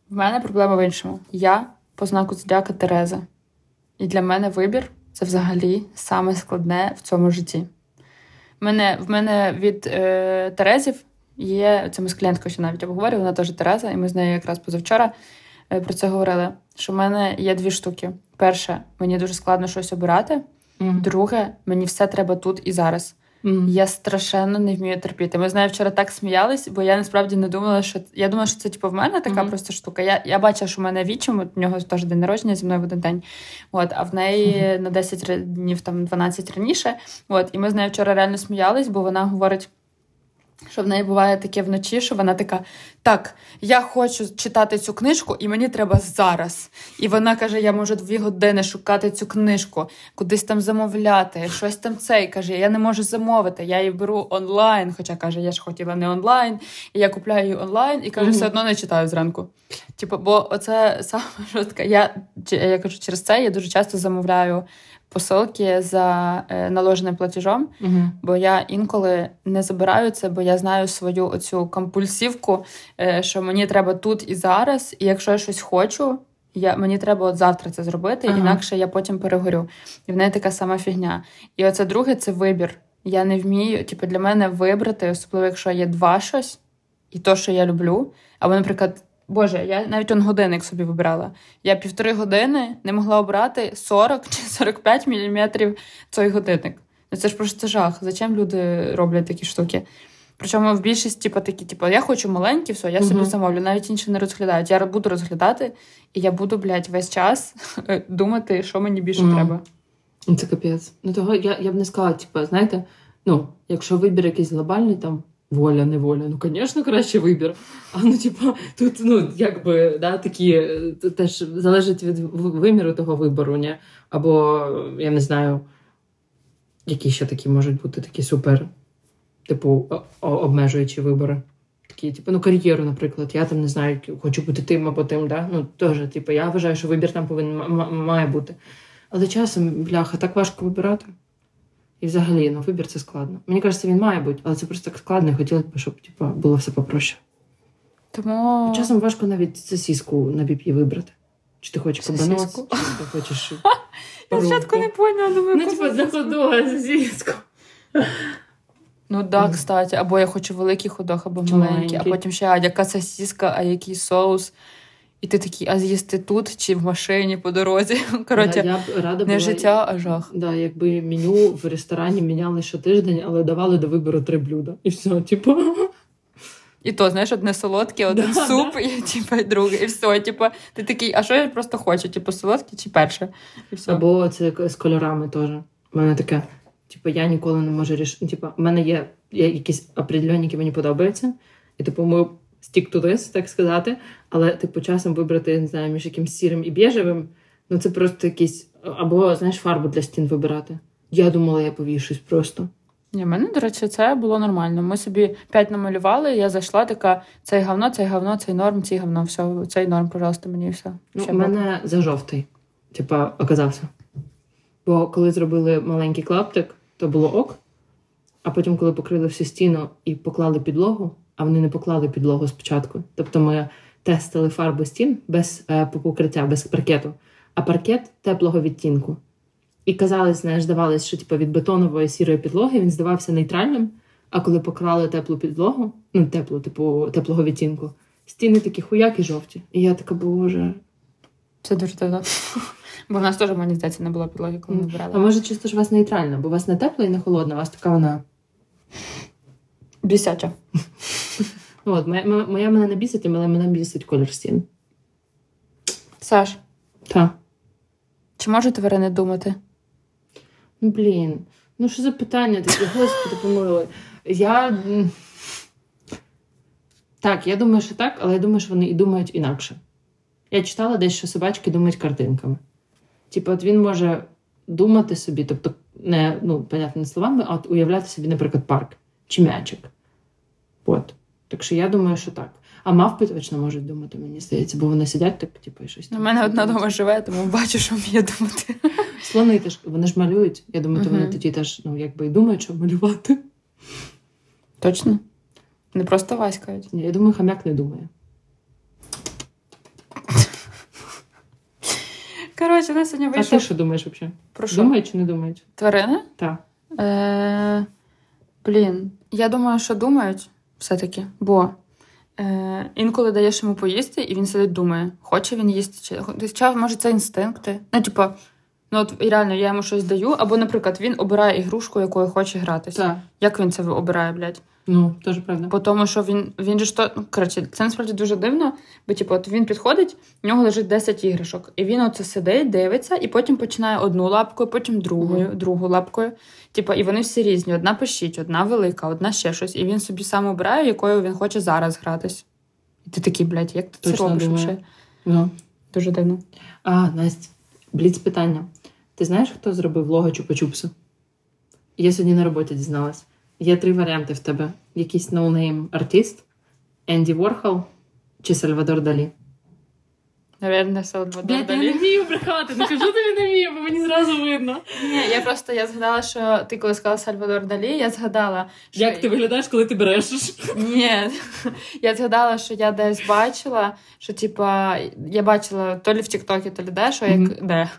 В мене проблема в іншому. Я по знаку зодіака Тереза. І для мене вибір це взагалі саме складне в цьому житті. В мене в мене від е, Терезів є це ми з клієнткою ще навіть обговорювали, вона теж Тереза, і ми з нею якраз позавчора е, про це говорили. Що в мене є дві штуки. Перше, мені дуже складно щось обирати. Mm. Друге, мені все треба тут і зараз. Mm. Я страшенно не вмію терпіти. Ми з нею вчора так сміялись, бо я насправді не думала, що я думала, що це типу, в мене така mm. просто штука. Я я бачила, що в мене вічим, у нього теж день народження зі мною в один день. От, а в неї mm. на 10 днів там 12 раніше. От, і ми з нею вчора реально сміялись, бо вона говорить. Що в неї буває таке вночі, що вона така: так, я хочу читати цю книжку, і мені треба зараз. І вона каже: я можу дві години шукати цю книжку, кудись там замовляти, щось там цей каже, я не можу замовити, я її беру онлайн. Хоча каже, я ж хотіла не онлайн, і я купляю її онлайн і каже, все одно не читаю зранку. Типу, бо оце саме жорстка. Я я кажу, через це я дуже часто замовляю посилки за е, наложеним платежом, угу. бо я інколи не забираю це, бо я знаю свою оцю компульсивку, е, що мені треба тут і зараз, і якщо я щось хочу. Я, Мені треба от завтра це зробити, ага. інакше я потім перегорю. І в неї така сама фігня. І оце друге це вибір. Я не вмію, типу, для мене вибрати, особливо якщо є два щось, і то, що я люблю. Або, наприклад, Боже, я навіть он годинник собі вибирала. Я півтори години не могла обрати 40 чи 45 міліметрів цей годинник. Ну це ж просто жах. Зачем люди роблять такі штуки? Причому в більшості типу, такі, типу, я хочу маленькі, все, я собі uh замовлю. Навіть інші не розглядають. Я буду розглядати, і я буду, блядь, весь час думати, що мені більше uh треба. Це капець. Ну того я я б не сказала, типу, знаєте, ну, якщо вибір якийсь глобальний, там Воля, не воля. Ну, звісно, краще вибір. А ну, типа, тут, ну, якби, да, такі е, теж залежить від виміру того вибору, ні? Або, я не знаю, які ще такі можуть бути такі супер, типу, обмежуючі вибори. Такі, типу, ну, кар'єру, наприклад. Я там не знаю, хочу бути тим або тим, да? Ну, теж, типу, я вважаю, що вибір там повинен має бути. Але часом, бляха, так важко вибирати. І взагалі, ну, вибір це складно. Мені кажеться, він має бути, але це просто так складно, і хотілося б, щоб типу, було все попроще. Тому часом важко навіть сосіску на біб'ї вибрати. Чи ти хочеш кабанос, чи ти хочеш. Я спочатку не поняла, думаю, Ну, типу, за ходога сосіску. Ну так, да, кстати. Або я хочу великий ходох, або маленький, а потім ще а яка сосіска, а який соус. І ти такий, а з'їсти тут чи в машині по дорозі. Коротше, я б рада не була, життя, а жах. Да, Якби меню в ресторані міняли щотиждень, але давали до вибору три блюда. І все, типу. І то, знаєш, одне солодке, один да, суп, да. і типу, і друге. І все. Типу, ти такий, а що я просто хочу? Типу, солодке чи перше? І все. Або це з кольорами теж. У мене таке. Типу, я ніколи не можу рішити. Типу, у мене є, є якісь определені, які мені подобаються. І типу, ми this, так сказати. Але типу часом вибрати не знаю, між якимсь сірим і біжевим, ну це просто якийсь або знаєш фарбу для стін вибирати. Я думала, я повішусь просто. Ні, мене, до речі, це було нормально. Ми собі п'ять намалювали, я зайшла така: цей говно, цей говно, цей норм, цей говно, все, цей норм, пожалуйста, мені все. Ну, У мене за жовтий, типа, оказався. Бо коли зробили маленький клаптик, то було ок. А потім, коли покрили всю стіну і поклали підлогу, а вони не поклали підлогу спочатку. Тобто ми тестили фарбу стін без е, покриття, без паркету, а паркет теплого відтінку. І казали, знаєш, здавалось, що типу, від бетонової сірої підлоги він здавався нейтральним. А коли поклали теплу підлогу, ну теплу, типу теплого відтінку, стіни такі хуяки жовті. І я така, боже. Це дуже дивно. Бо в нас теж, мені здається, не було підлоги, коли ми брали. А може, чисто ж у вас нейтральна, бо у вас не тепла і не холодна, у вас така вона. Бісяча. От, Моя моя мене не бісить, але мене бісить колір стін. Саш. Так. Чи можете ви не думати? Ну, блін. Ну, що за питання таке, господи, помилуй. Я. Так, я думаю, що так, але я думаю, що вони і думають інакше. Я читала десь, що собачки думають картинками. Типу, от він може думати собі, тобто, не ну, понятними словами, а от уявляти собі, наприклад, парк чи м'ячик. От. Так що я думаю, що так. А мавпи точно можуть думати, мені здається, бо вони сидять так, типу, і щось. У мене одна дома живе, тому бачу, що вміє думати. Слони теж вони ж малюють. Я думаю, то вони тоді теж ну, якби і думають, що малювати. Точно? Не просто васькають. Ні, Я думаю, хам'як не думає. Коротше, нас сьогодні А ти що думаєш взагалі? Про що? Думають чи не думають? Тварини? Так. Е, блін, я думаю, що думають все-таки, бо е, інколи даєш йому поїсти, і він сидить думає, хоче він їсти чи Хоча, може, це інстинкти. Ну, типу, ну от реально я йому щось даю, або, наприклад, він обирає ігрушку, якою хоче гратися. Так. Як він це обирає, блядь? Ну, теж правда. По тому, що він, він же то, ну, коротше, це насправді дуже дивно, бо типу, от він підходить, в нього лежить 10 іграшок, і він оце сидить, дивиться, і потім починає одну лапкою, потім другою, Мгм. другу лапкою. Типу, і вони всі різні: одна пищить, одна велика, одна ще щось. І він собі сам обирає, якою він хоче зараз гратись. І ти такий, блядь, як ти це робиш думаю. Ну. Дуже дивно. А, Настя, бліц питання. Ти знаєш, хто зробив лого Чупа-Чупсу? Я сьогодні на роботі дізналась. Є три варіанти в тебе: якийсь no name артист, Енді Ворхол чи Сальвадор Далі. Наверное, Салвадор Блядь, я не вмію брехати, не кажу тобі не вмію, бо мені зразу видно. Ні, я просто я згадала, що ти коли сказала Сальвадор Далі, я згадала, що Як ти виглядаєш, коли ти брешеш? Ні, я згадала, що я десь бачила, що типа я бачила то лі в Тіктокі, то лі де, що як Мгм. де,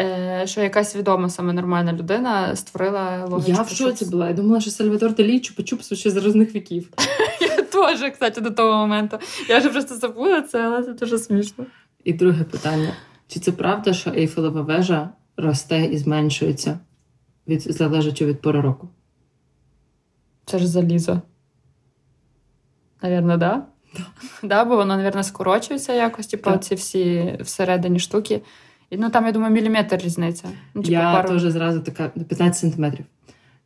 е, що якась відома саме нормальна людина створила лого. Я в шоці була. Я думала, що Сальвадор Далі Чупа-Чупсу ще з різних віків. Я теж, кстати, до того моменту. Я вже просто забула це, але це дуже смішно. І друге питання: чи це правда, що Ейфелева вежа росте і зменшується від залежачи від пори року? Це ж залізо. Навірно, да? Да, бо воно, навірно, скорочується якось, типу, ці всі всередині штуки. І ну там, я думаю, міліметр різниця. Ну, типу, я пару- теж зразу така 15 сантиметрів.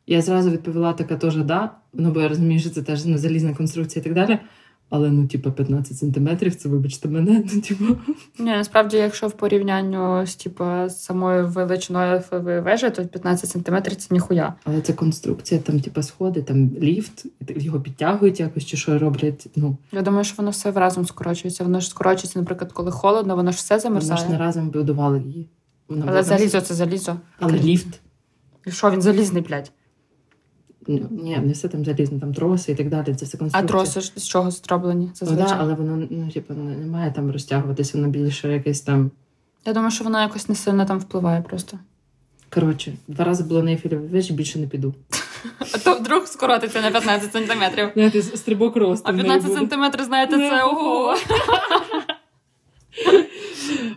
Я зразу відповіла така теж да. Ну, бо я розумію, що це теж ну, залізна конструкція і так далі. Але ну, типу, 15 сантиметрів, це вибачте мене. Ну, типу. Ні, насправді, якщо в порівнянню з типу, самою величиною Ейфелевої вежі, то 15 сантиметрів це ніхуя. Але це конструкція, там, типу, сходи, там ліфт, його підтягують якось, чи що роблять. Ну, Я думаю, що воно все разом скорочується. Воно ж скорочується, наприклад, коли холодно, воно ж все ми ж не разом будували її. Вона Але залізо це залізо. Але ліфт. І що він залізний, блядь? Ну, ні, не все там залізно, там троси і так далі. Це все А троси з чого зроблені? Ну, да, але воно ну, типу, не має там розтягуватися, воно більше якесь там. Я думаю, що воно якось не сильно там впливає просто. Коротше, два рази було на ефірі вежі, більше не піду. А то вдруг скоротиться на 15 сантиметрів. Знаєте, стрибок росту. А 15 сантиметрів, знаєте, це ого.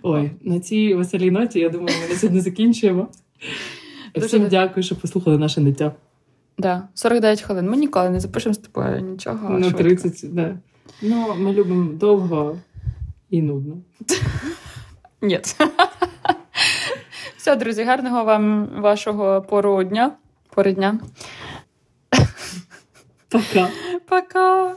Ой, на цій веселій ноті, я думаю, ми на сьогодні закінчуємо. Всім дякую, що послухали наше ниття. Да, 49 хвилин. Ми ніколи не запишемо з тобою нічого. На швидко. 30, да. Ну, ми любимо довго і нудно. Ні. Все, друзі, гарного вам вашого пору дня. Пори дня. Пока. Пока.